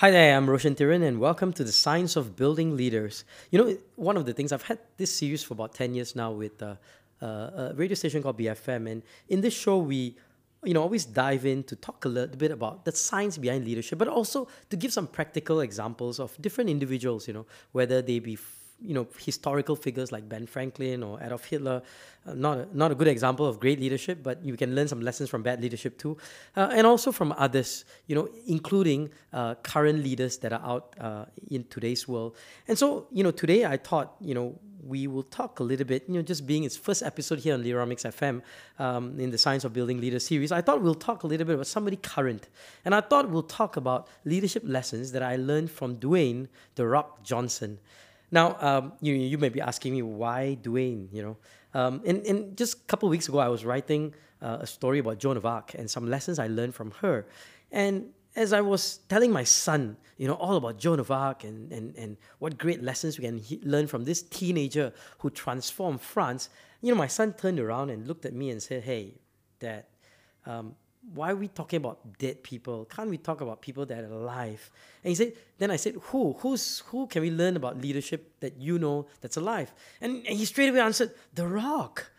Hi there, I'm Roshan Thiran, and welcome to the Science of Building Leaders. You know, one of the things I've had this series for about 10 years now with uh, uh, a radio station called BFM, and in this show, we you know always dive in to talk a little bit about the science behind leadership but also to give some practical examples of different individuals you know whether they be you know historical figures like Ben Franklin or Adolf Hitler, uh, not a, not a good example of great leadership, but you can learn some lessons from bad leadership too, uh, and also from others, you know, including uh, current leaders that are out uh, in today's world. And so, you know, today I thought, you know, we will talk a little bit, you know, just being its first episode here on Leaderonomics FM um, in the Science of Building Leaders series, I thought we'll talk a little bit about somebody current. And I thought we'll talk about leadership lessons that I learned from Dwayne The Rock Johnson. Now, um, you, you may be asking me why Dwayne, you know. Um, and, and just a couple weeks ago, I was writing uh, a story about Joan of Arc and some lessons I learned from her. And as I was telling my son, you know, all about Joan of Arc and, and, and what great lessons we can he- learn from this teenager who transformed France, you know, my son turned around and looked at me and said, hey, dad, um, why are we talking about dead people? Can't we talk about people that are alive? And he said, then I said, who? Who's who can we learn about leadership that you know that's alive? And, and he straight away answered, The Rock.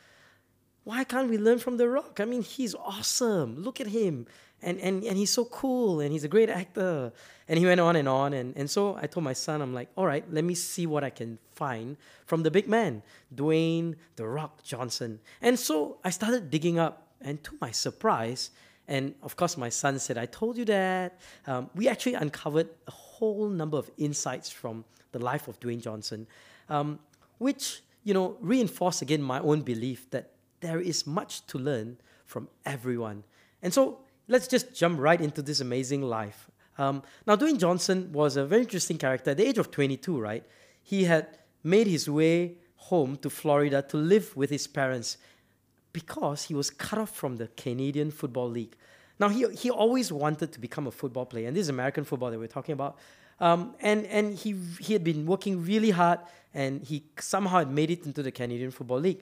Why can't we learn from The Rock? I mean, he's awesome. Look at him. And, and, and he's so cool and he's a great actor. And he went on and on. And, and so I told my son, I'm like, all right, let me see what I can find from the big man, Dwayne The Rock Johnson. And so I started digging up. And to my surprise, and of course, my son said, I told you that. Um, we actually uncovered a whole number of insights from the life of Dwayne Johnson, um, which, you know, reinforced again my own belief that there is much to learn from everyone. And so let's just jump right into this amazing life. Um, now, Dwayne Johnson was a very interesting character. At the age of 22, right, he had made his way home to Florida to live with his parents because he was cut off from the Canadian Football League. Now, he, he always wanted to become a football player, and this is American football that we're talking about. Um, and and he, he had been working really hard, and he somehow had made it into the Canadian Football League.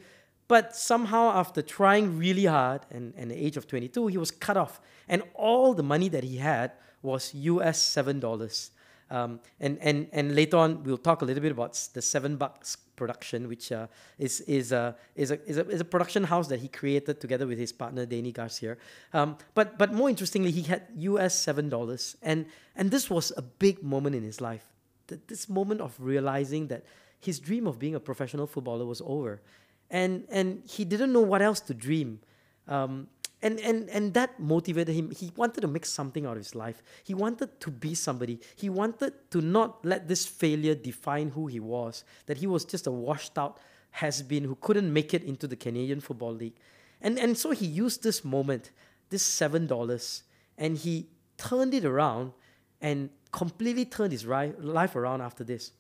But somehow, after trying really hard, and, and the age of 22, he was cut off. And all the money that he had was US $7. Um, and, and, and later on, we'll talk a little bit about the Seven Bucks production, which uh, is, is, a, is, a, is, a, is a production house that he created together with his partner, Dany Garcia. Um, but, but more interestingly, he had US $7. And, and this was a big moment in his life. This moment of realizing that his dream of being a professional footballer was over. And, and he didn't know what else to dream. Um, and and and that motivated him. He wanted to make something out of his life. He wanted to be somebody. He wanted to not let this failure define who he was that he was just a washed out has been who couldn't make it into the Canadian Football League. And and so he used this moment this 7 dollars and he turned it around and completely turned his life around after this.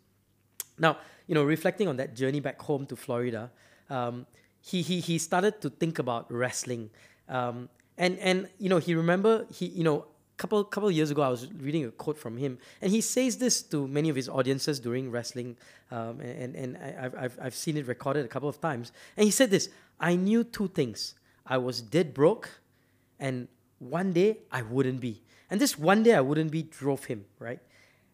Now you know reflecting on that journey back home to Florida um, he, he, he started to think about wrestling um, and and you know he remember he you know couple couple years ago I was reading a quote from him and he says this to many of his audiences during wrestling um, and and I, I've I've seen it recorded a couple of times and he said this I knew two things. I was dead broke and one day I wouldn't be. And this one day I wouldn't be drove him right?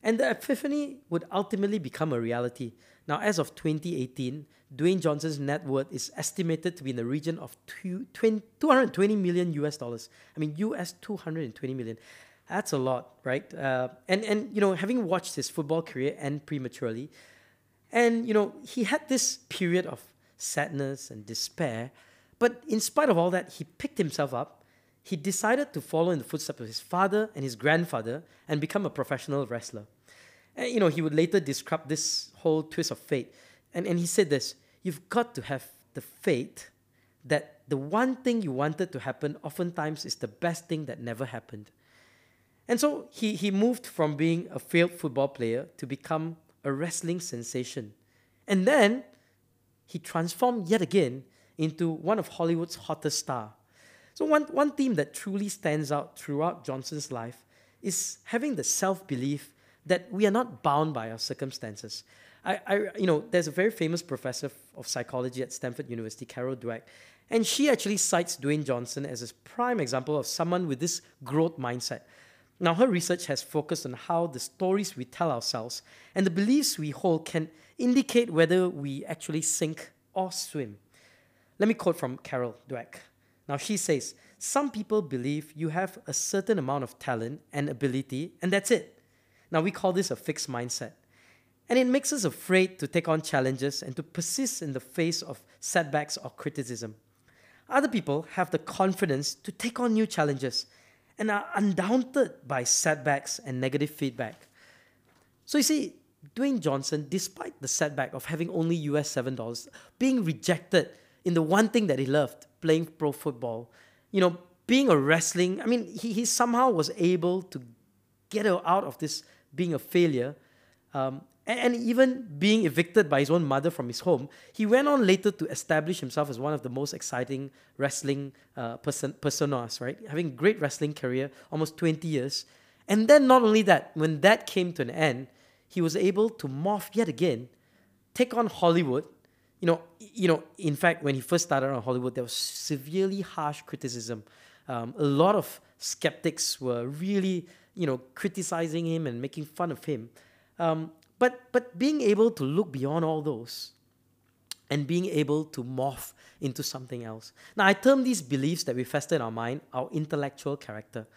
And the epiphany would ultimately become a reality now as of 2018 Dwayne Johnson's net worth is estimated to be in the region of two, 20, 220 million US dollars. I mean, US 220 million. That's a lot, right? Uh, and, and, you know, having watched his football career end prematurely, and, you know, he had this period of sadness and despair. But in spite of all that, he picked himself up. He decided to follow in the footsteps of his father and his grandfather and become a professional wrestler. And, you know, he would later describe this whole twist of fate and, and he said this you've got to have the faith that the one thing you wanted to happen oftentimes is the best thing that never happened. And so he, he moved from being a failed football player to become a wrestling sensation. And then he transformed yet again into one of Hollywood's hottest stars. So one, one theme that truly stands out throughout Johnson's life is having the self-belief that we are not bound by our circumstances. I, I, you know, there's a very famous professor of psychology at Stanford University, Carol Dweck, and she actually cites Dwayne Johnson as a prime example of someone with this growth mindset. Now, her research has focused on how the stories we tell ourselves and the beliefs we hold can indicate whether we actually sink or swim. Let me quote from Carol Dweck. Now, she says, Some people believe you have a certain amount of talent and ability, and that's it. Now, we call this a fixed mindset. And it makes us afraid to take on challenges and to persist in the face of setbacks or criticism. Other people have the confidence to take on new challenges and are undaunted by setbacks and negative feedback. So you see, Dwayne Johnson, despite the setback of having only US $7, being rejected in the one thing that he loved, playing pro football, you know, being a wrestling, I mean, he, he somehow was able to get out of this being a failure um, and even being evicted by his own mother from his home, he went on later to establish himself as one of the most exciting wrestling uh, person, personas, right? Having a great wrestling career, almost 20 years. And then not only that, when that came to an end, he was able to morph yet again, take on Hollywood. You know, you know. In fact, when he first started on Hollywood, there was severely harsh criticism. Um, a lot of skeptics were really, you know, criticizing him and making fun of him. Um, but but being able to look beyond all those and being able to morph into something else. Now I term these beliefs that we fester in our mind our intellectual character.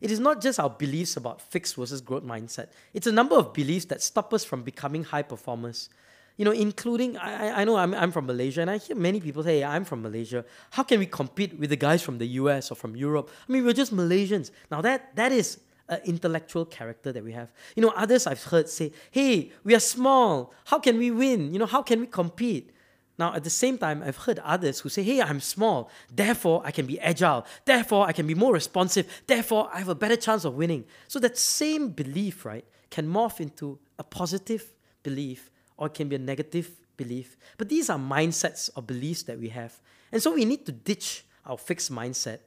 It is not just our beliefs about fixed versus growth mindset. It's a number of beliefs that stop us from becoming high performers. You know, including I, I know I'm, I'm from Malaysia and I hear many people say, hey, I'm from Malaysia. How can we compete with the guys from the US or from Europe? I mean, we're just Malaysians. Now that that is uh, intellectual character that we have. You know, others I've heard say, hey, we are small. How can we win? You know, how can we compete? Now, at the same time, I've heard others who say, hey, I'm small, therefore I can be agile, therefore I can be more responsive, therefore I have a better chance of winning. So that same belief, right, can morph into a positive belief or it can be a negative belief. But these are mindsets or beliefs that we have. And so we need to ditch our fixed mindset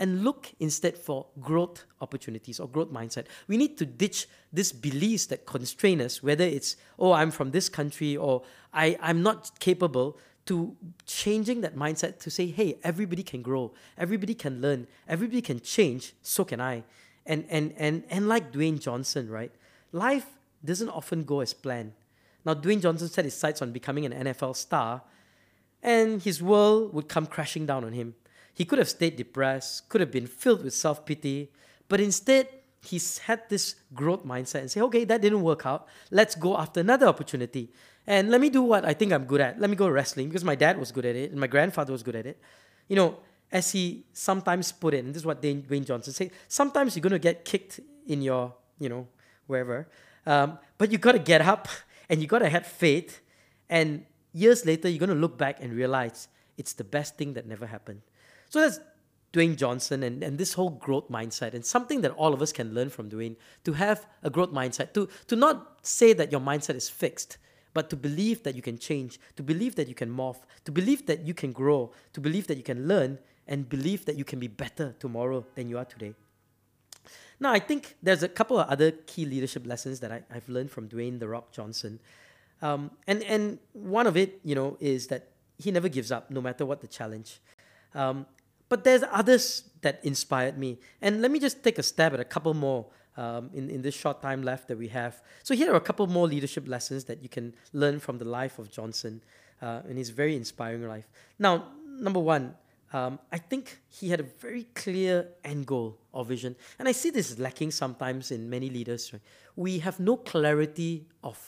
and look instead for growth opportunities or growth mindset. We need to ditch these beliefs that constrain us, whether it's, oh, I'm from this country or I, I'm not capable, to changing that mindset to say, hey, everybody can grow, everybody can learn, everybody can change, so can I. And and and and like Dwayne Johnson, right? Life doesn't often go as planned. Now Dwayne Johnson set his sights on becoming an NFL star, and his world would come crashing down on him. He could have stayed depressed, could have been filled with self pity, but instead, he's had this growth mindset and say, okay, that didn't work out. Let's go after another opportunity. And let me do what I think I'm good at. Let me go wrestling because my dad was good at it and my grandfather was good at it. You know, as he sometimes put it, and this is what Dwayne Johnson said, sometimes you're going to get kicked in your, you know, wherever. Um, but you got to get up and you got to have faith. And years later, you're going to look back and realize it's the best thing that never happened. So that's Dwayne Johnson and, and this whole growth mindset and something that all of us can learn from Dwayne to have a growth mindset, to, to not say that your mindset is fixed, but to believe that you can change, to believe that you can morph, to believe that you can grow, to believe that you can learn, and believe that you can be better tomorrow than you are today. Now, I think there's a couple of other key leadership lessons that I, have learned from Dwayne The Rock Johnson. Um, and, and one of it, you know, is that he never gives up no matter what the challenge. Um, but there's others that inspired me. And let me just take a stab at a couple more um, in, in this short time left that we have. So here are a couple more leadership lessons that you can learn from the life of Johnson uh, and his very inspiring life. Now, number one, um, I think he had a very clear end goal or vision. And I see this lacking sometimes in many leaders. Right? We have no clarity of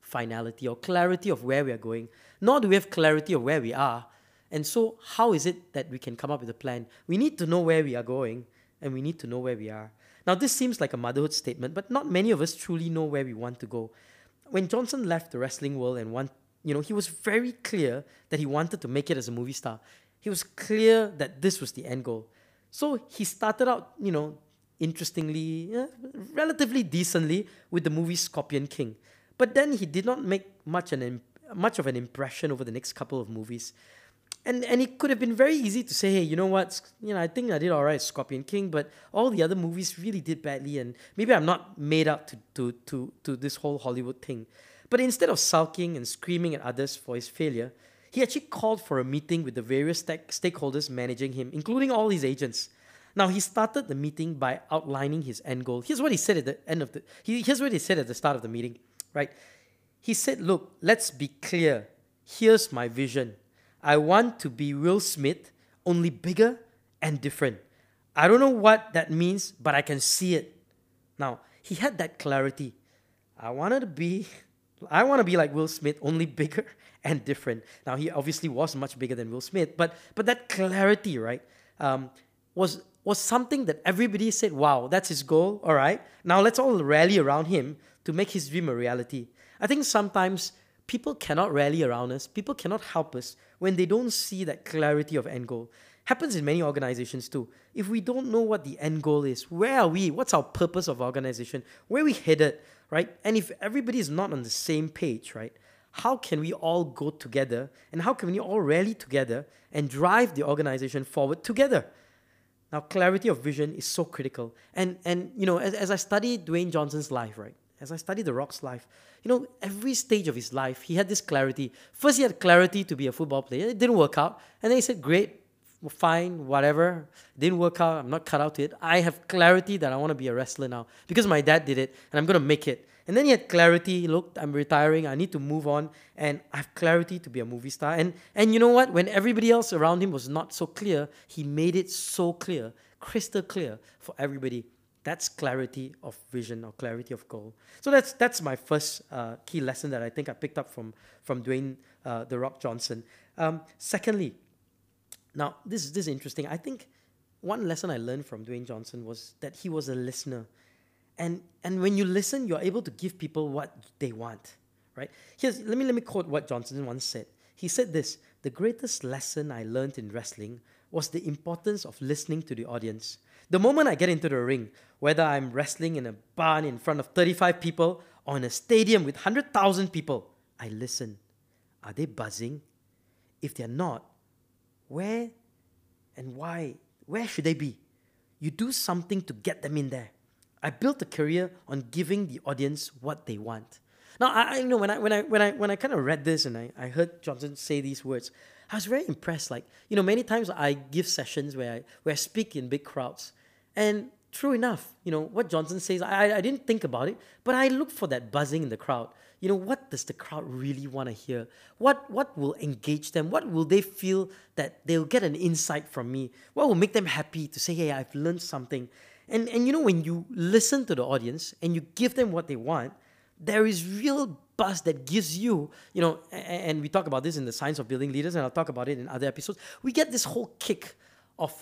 finality or clarity of where we are going, nor do we have clarity of where we are. And so, how is it that we can come up with a plan? We need to know where we are going and we need to know where we are. Now, this seems like a motherhood statement, but not many of us truly know where we want to go. When Johnson left the wrestling world and want, you know, he was very clear that he wanted to make it as a movie star. He was clear that this was the end goal. So he started out, you know, interestingly, eh, relatively decently with the movie Scorpion King. But then he did not make much an much of an impression over the next couple of movies and and it could have been very easy to say, hey, you know what, you know, I think I did all right, Scorpion King, but all the other movies really did badly, and maybe I'm not made up to to to to this whole Hollywood thing. But instead of sulking and screaming at others for his failure, he actually called for a meeting with the various stakeholders managing him, including all his agents. Now he started the meeting by outlining his end goal. Here's what he said at the end of the he, here's what he said at the start of the meeting, right? He said, "Look, let's be clear. Here's my vision. I want to be Will Smith, only bigger and different. I don't know what that means, but I can see it." Now, he had that clarity. I wanted to be I want to be like Will Smith, only bigger and different. Now he obviously was much bigger than Will Smith, but but that clarity, right, um, was was something that everybody said, "Wow, that's his goal." All right, now let's all rally around him to make his dream a reality. I think sometimes people cannot rally around us. People cannot help us when they don't see that clarity of end goal. Happens in many organizations too. If we don't know what the end goal is, where are we? What's our purpose of organization? Where are we headed? Right? And if everybody is not on the same page, right? how can we all go together and how can we all rally together and drive the organization forward together? Now, clarity of vision is so critical. And, and you know, as, as I study Dwayne Johnson's life, right, as I study The Rock's life, you know, every stage of his life, he had this clarity. First, he had clarity to be a football player. It didn't work out. And then he said, great, fine, whatever. Didn't work out. I'm not cut out to it. I have clarity that I want to be a wrestler now because my dad did it and I'm going to make it. And then he had clarity. Look, I'm retiring. I need to move on, and I have clarity to be a movie star. And and you know what? When everybody else around him was not so clear, he made it so clear, crystal clear for everybody. That's clarity of vision or clarity of goal. So that's that's my first uh, key lesson that I think I picked up from from Dwayne uh, the Rock Johnson. Um, secondly, now this this is interesting. I think one lesson I learned from Dwayne Johnson was that he was a listener and and when you listen you're able to give people what they want right here's let me let me quote what johnson once said he said this the greatest lesson i learned in wrestling was the importance of listening to the audience. The moment i get into the ring whether i'm wrestling in a barn in front of 35 people or in a stadium with 100000 people i listen. Are they buzzing? If they're not where and why where should they be? You do something to get them in there. I built a career on giving the audience what they want. Now, I, I know when I when I when I when I kind of read this and I, I heard Johnson say these words, I was very impressed. Like you know, many times I give sessions where I where I speak in big crowds, and true enough, you know what Johnson says. I I didn't think about it, but I look for that buzzing in the crowd. You know, what does the crowd really want to hear? What what will engage them? What will they feel that they'll get an insight from me? What will make them happy to say, "Hey, I've learned something." And, and you know, when you listen to the audience and you give them what they want, there is real buzz that gives you, you know, and, we talk about this in the science of building leaders, and I'll talk about it in other episodes. We get this whole kick of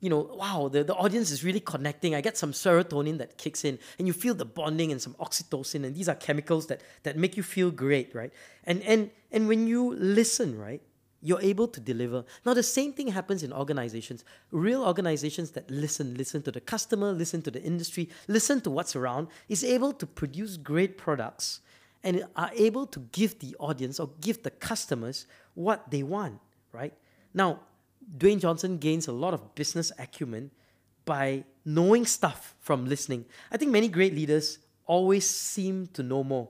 you know, wow, the, the audience is really connecting. I get some serotonin that kicks in, and you feel the bonding and some oxytocin, and these are chemicals that that make you feel great, right? And and and when you listen, right, you're able to deliver. Now, the same thing happens in organizations. Real organizations that listen, listen to the customer, listen to the industry, listen to what's around, is able to produce great products and are able to give the audience or give the customers what they want, right? Now, Dwayne Johnson gains a lot of business acumen by knowing stuff from listening. I think many great leaders always seem to know more.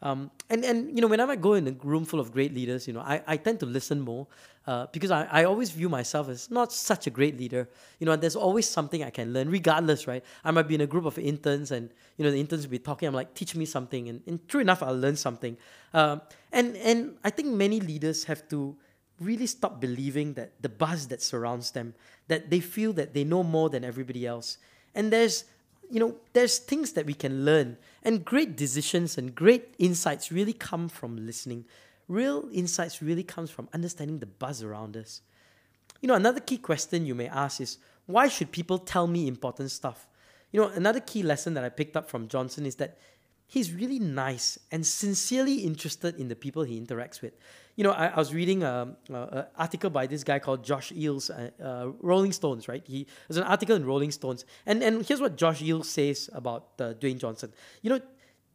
Um, and, and, you know, whenever I go in a room full of great leaders, you know, I, I tend to listen more uh, because I, I always view myself as not such a great leader. You know, there's always something I can learn, regardless, right? I might be in a group of interns and, you know, the interns will be talking. I'm like, teach me something. And, and true enough, I'll learn something. Um, and, and I think many leaders have to really stop believing that the buzz that surrounds them, that they feel that they know more than everybody else. And there's you know, there's things that we can learn, and great decisions and great insights really come from listening. Real insights really comes from understanding the buzz around us. You know, another key question you may ask is why should people tell me important stuff? You know, another key lesson that I picked up from Johnson is that he's really nice and sincerely interested in the people he interacts with you know, I, I was reading an article by this guy called Josh Eells, uh, uh, Rolling Stones, right? He there's an article in Rolling Stones, and and here's what Josh Eells says about uh, Dwayne Johnson. You know,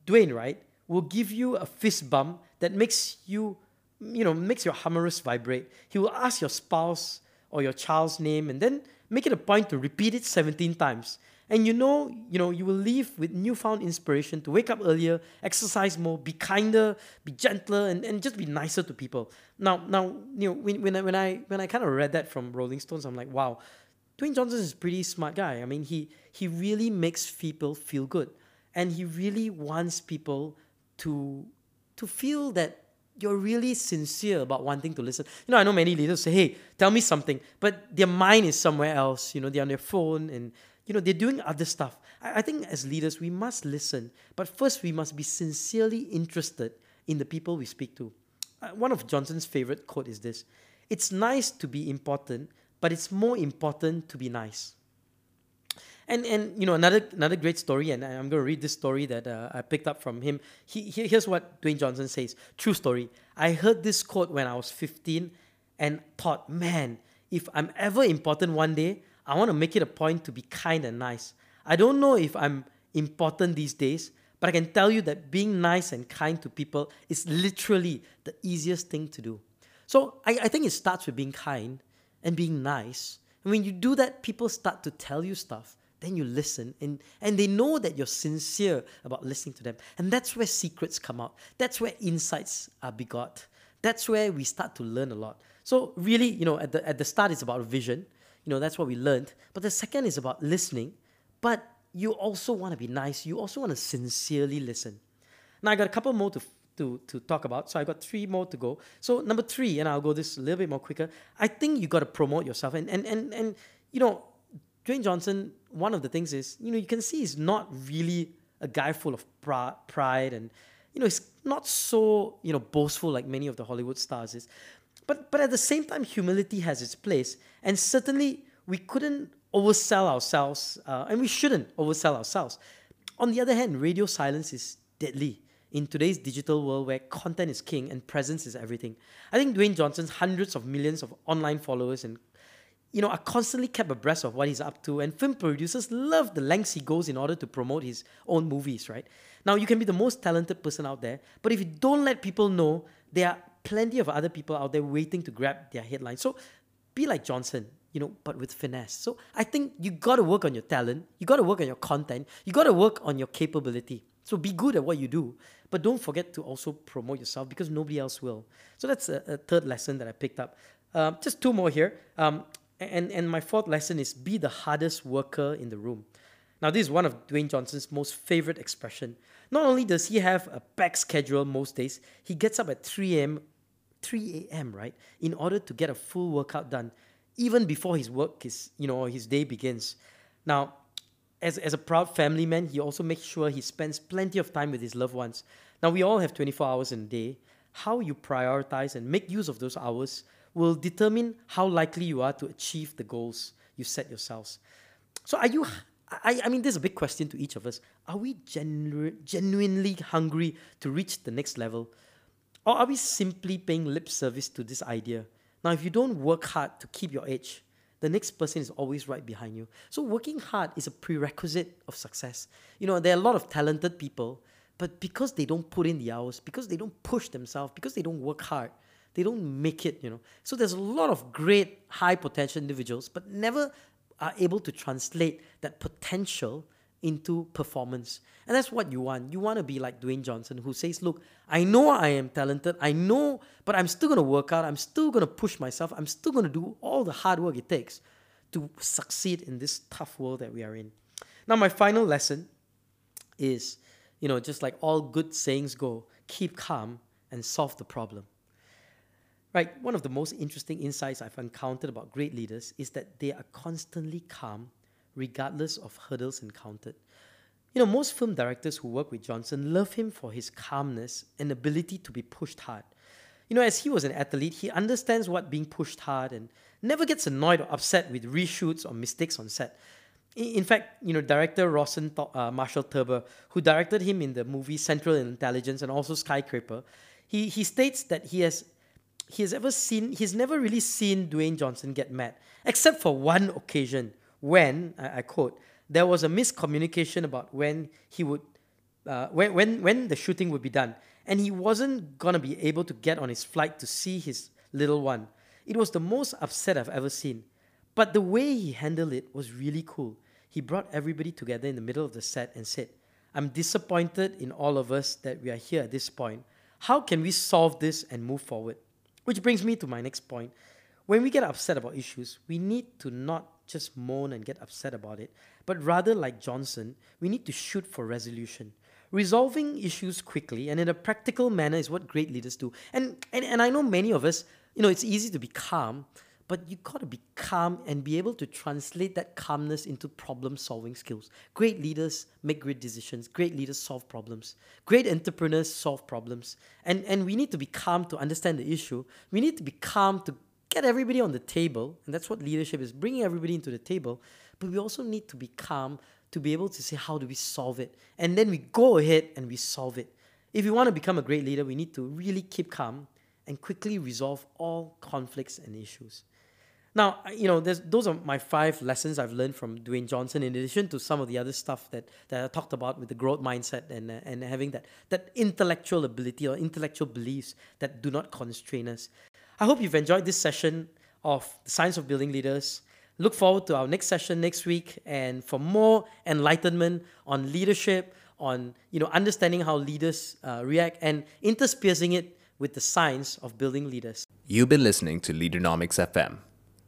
Dwayne, right, will give you a fist bump that makes you, you know, makes your humerus vibrate. He will ask your spouse or your child's name, and then make it a point to repeat it 17 times. And you know, you know, you will leave with newfound inspiration to wake up earlier, exercise more, be kinder, be gentler, and, and just be nicer to people. Now, now, you know, when, when I when I when I kind of read that from Rolling Stones, I'm like, wow, Dwayne Johnson is a pretty smart guy. I mean, he he really makes people feel good, and he really wants people to to feel that you're really sincere about wanting to listen. You know, I know many leaders say, "Hey, tell me something," but their mind is somewhere else. You know, they're on their phone and you know they're doing other stuff. I, I think as leaders, we must listen, but first we must be sincerely interested in the people we speak to. Uh, one of Johnson's favorite quote is this: "It's nice to be important, but it's more important to be nice." And and you know another another great story, and I'm going to read this story that uh, I picked up from him. He, he, here's what Dwayne Johnson says. True story. I heard this quote when I was 15, and thought, man, if I'm ever important one day, I want to make it a point to be kind and nice. I don't know if I'm important these days, but I can tell you that being nice and kind to people is literally the easiest thing to do. So I, I think it starts with being kind and being nice. And when you do that, people start to tell you stuff then you listen and, and they know that you're sincere about listening to them. And that's where secrets come out. That's where insights are begot. That's where we start to learn a lot. So really you know at the, at the start it's about vision. You know that's what we learned. But the second is about listening. But you also want to be nice. You also want to sincerely listen. Now i got a couple more to to, to talk about. So I got three more to go. So number three, and I'll go this a little bit more quicker. I think you got to promote yourself, and and and and you know, Dwayne Johnson, one of the things is, you know, you can see he's not really a guy full of pride and, you know, he's not so, you know, boastful like many of the Hollywood stars is. But, but at the same time, humility has its place. And certainly, we couldn't oversell ourselves, uh, and we shouldn't oversell ourselves. On the other hand, radio silence is deadly in today's digital world where content is king and presence is everything. I think Dwayne Johnson's hundreds of millions of online followers and you know, are constantly kept abreast of what he's up to, and film producers love the lengths he goes in order to promote his own movies, right? Now, you can be the most talented person out there, but if you don't let people know, there are plenty of other people out there waiting to grab their headlines. So be like Johnson, you know, but with finesse. So I think you got to work on your talent, you got to work on your content, you got to work on your capability. So be good at what you do, but don't forget to also promote yourself because nobody else will. So that's a, a third lesson that I picked up. Um, just two more here. Um, and, and my fourth lesson is be the hardest worker in the room. Now, this is one of Dwayne Johnson's most favorite expression. Not only does he have a packed schedule most days, he gets up at 3 a.m. 3 a.m. right in order to get a full workout done, even before his work is you know his day begins. Now, as, as a proud family man, he also makes sure he spends plenty of time with his loved ones. Now, we all have 24 hours in a day. How you prioritize and make use of those hours will determine how likely you are to achieve the goals you set yourselves. So, are you? I, I mean, this is a big question to each of us. Are we genu- genuinely hungry to reach the next level? Or are we simply paying lip service to this idea? Now, if you don't work hard to keep your edge, the next person is always right behind you. So, working hard is a prerequisite of success. You know, there are a lot of talented people, but because they don't put in the hours, because they don't push themselves, because they don't work hard, they don't make it, you know. So there's a lot of great high potential individuals, but never are able to translate that potential into performance. And that's what you want. You want to be like Dwayne Johnson, who says, Look, I know I am talented, I know, but I'm still going to work out, I'm still going to push myself, I'm still going to do all the hard work it takes to succeed in this tough world that we are in. Now, my final lesson is, you know, just like all good sayings go, keep calm and solve the problem. Right, one of the most interesting insights I've encountered about great leaders is that they are constantly calm regardless of hurdles encountered. You know, most film directors who work with Johnson love him for his calmness and ability to be pushed hard. You know, as he was an athlete, he understands what being pushed hard and never gets annoyed or upset with reshoots or mistakes on set. In fact, you know, director Rawson uh, Marshall Thurber, who directed him in the movie Central Intelligence and also Skyscraper, he, he states that he has he has ever seen, he's never really seen Dwayne Johnson get mad, except for one occasion when, I, I quote, there was a miscommunication about when he would, uh, when, when, when the shooting would be done. And he wasn't going to be able to get on his flight to see his little one. It was the most upset I've ever seen. But the way he handled it was really cool. He brought everybody together in the middle of the set and said, I'm disappointed in all of us that we are here at this point. How can we solve this and move forward? Which brings me to my next point. When we get upset about issues, we need to not just moan and get upset about it, but rather, like Johnson, we need to shoot for resolution. Resolving issues quickly and in a practical manner is what great leaders do. And, and, and I know many of us, you know, it's easy to be calm, but you got to be calm and be able to translate that calmness into problem solving skills. Great leaders make great decisions, great leaders solve problems, great entrepreneurs solve problems. And, and we need to be calm to understand the issue. We need to be calm to get everybody on the table, and that's what leadership is bringing everybody into the table. But we also need to be calm to be able to say, how do we solve it? And then we go ahead and we solve it. If we want to become a great leader, we need to really keep calm and quickly resolve all conflicts and issues. Now, you know, those are my five lessons I've learned from Dwayne Johnson, in addition to some of the other stuff that, that I talked about with the growth mindset and, uh, and having that, that intellectual ability or intellectual beliefs that do not constrain us. I hope you've enjoyed this session of the Science of Building Leaders. Look forward to our next session next week and for more enlightenment on leadership, on you know understanding how leaders uh, react and interspersing it with the science of building leaders. You've been listening to Leaderonomics FM,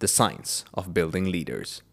the science of building leaders.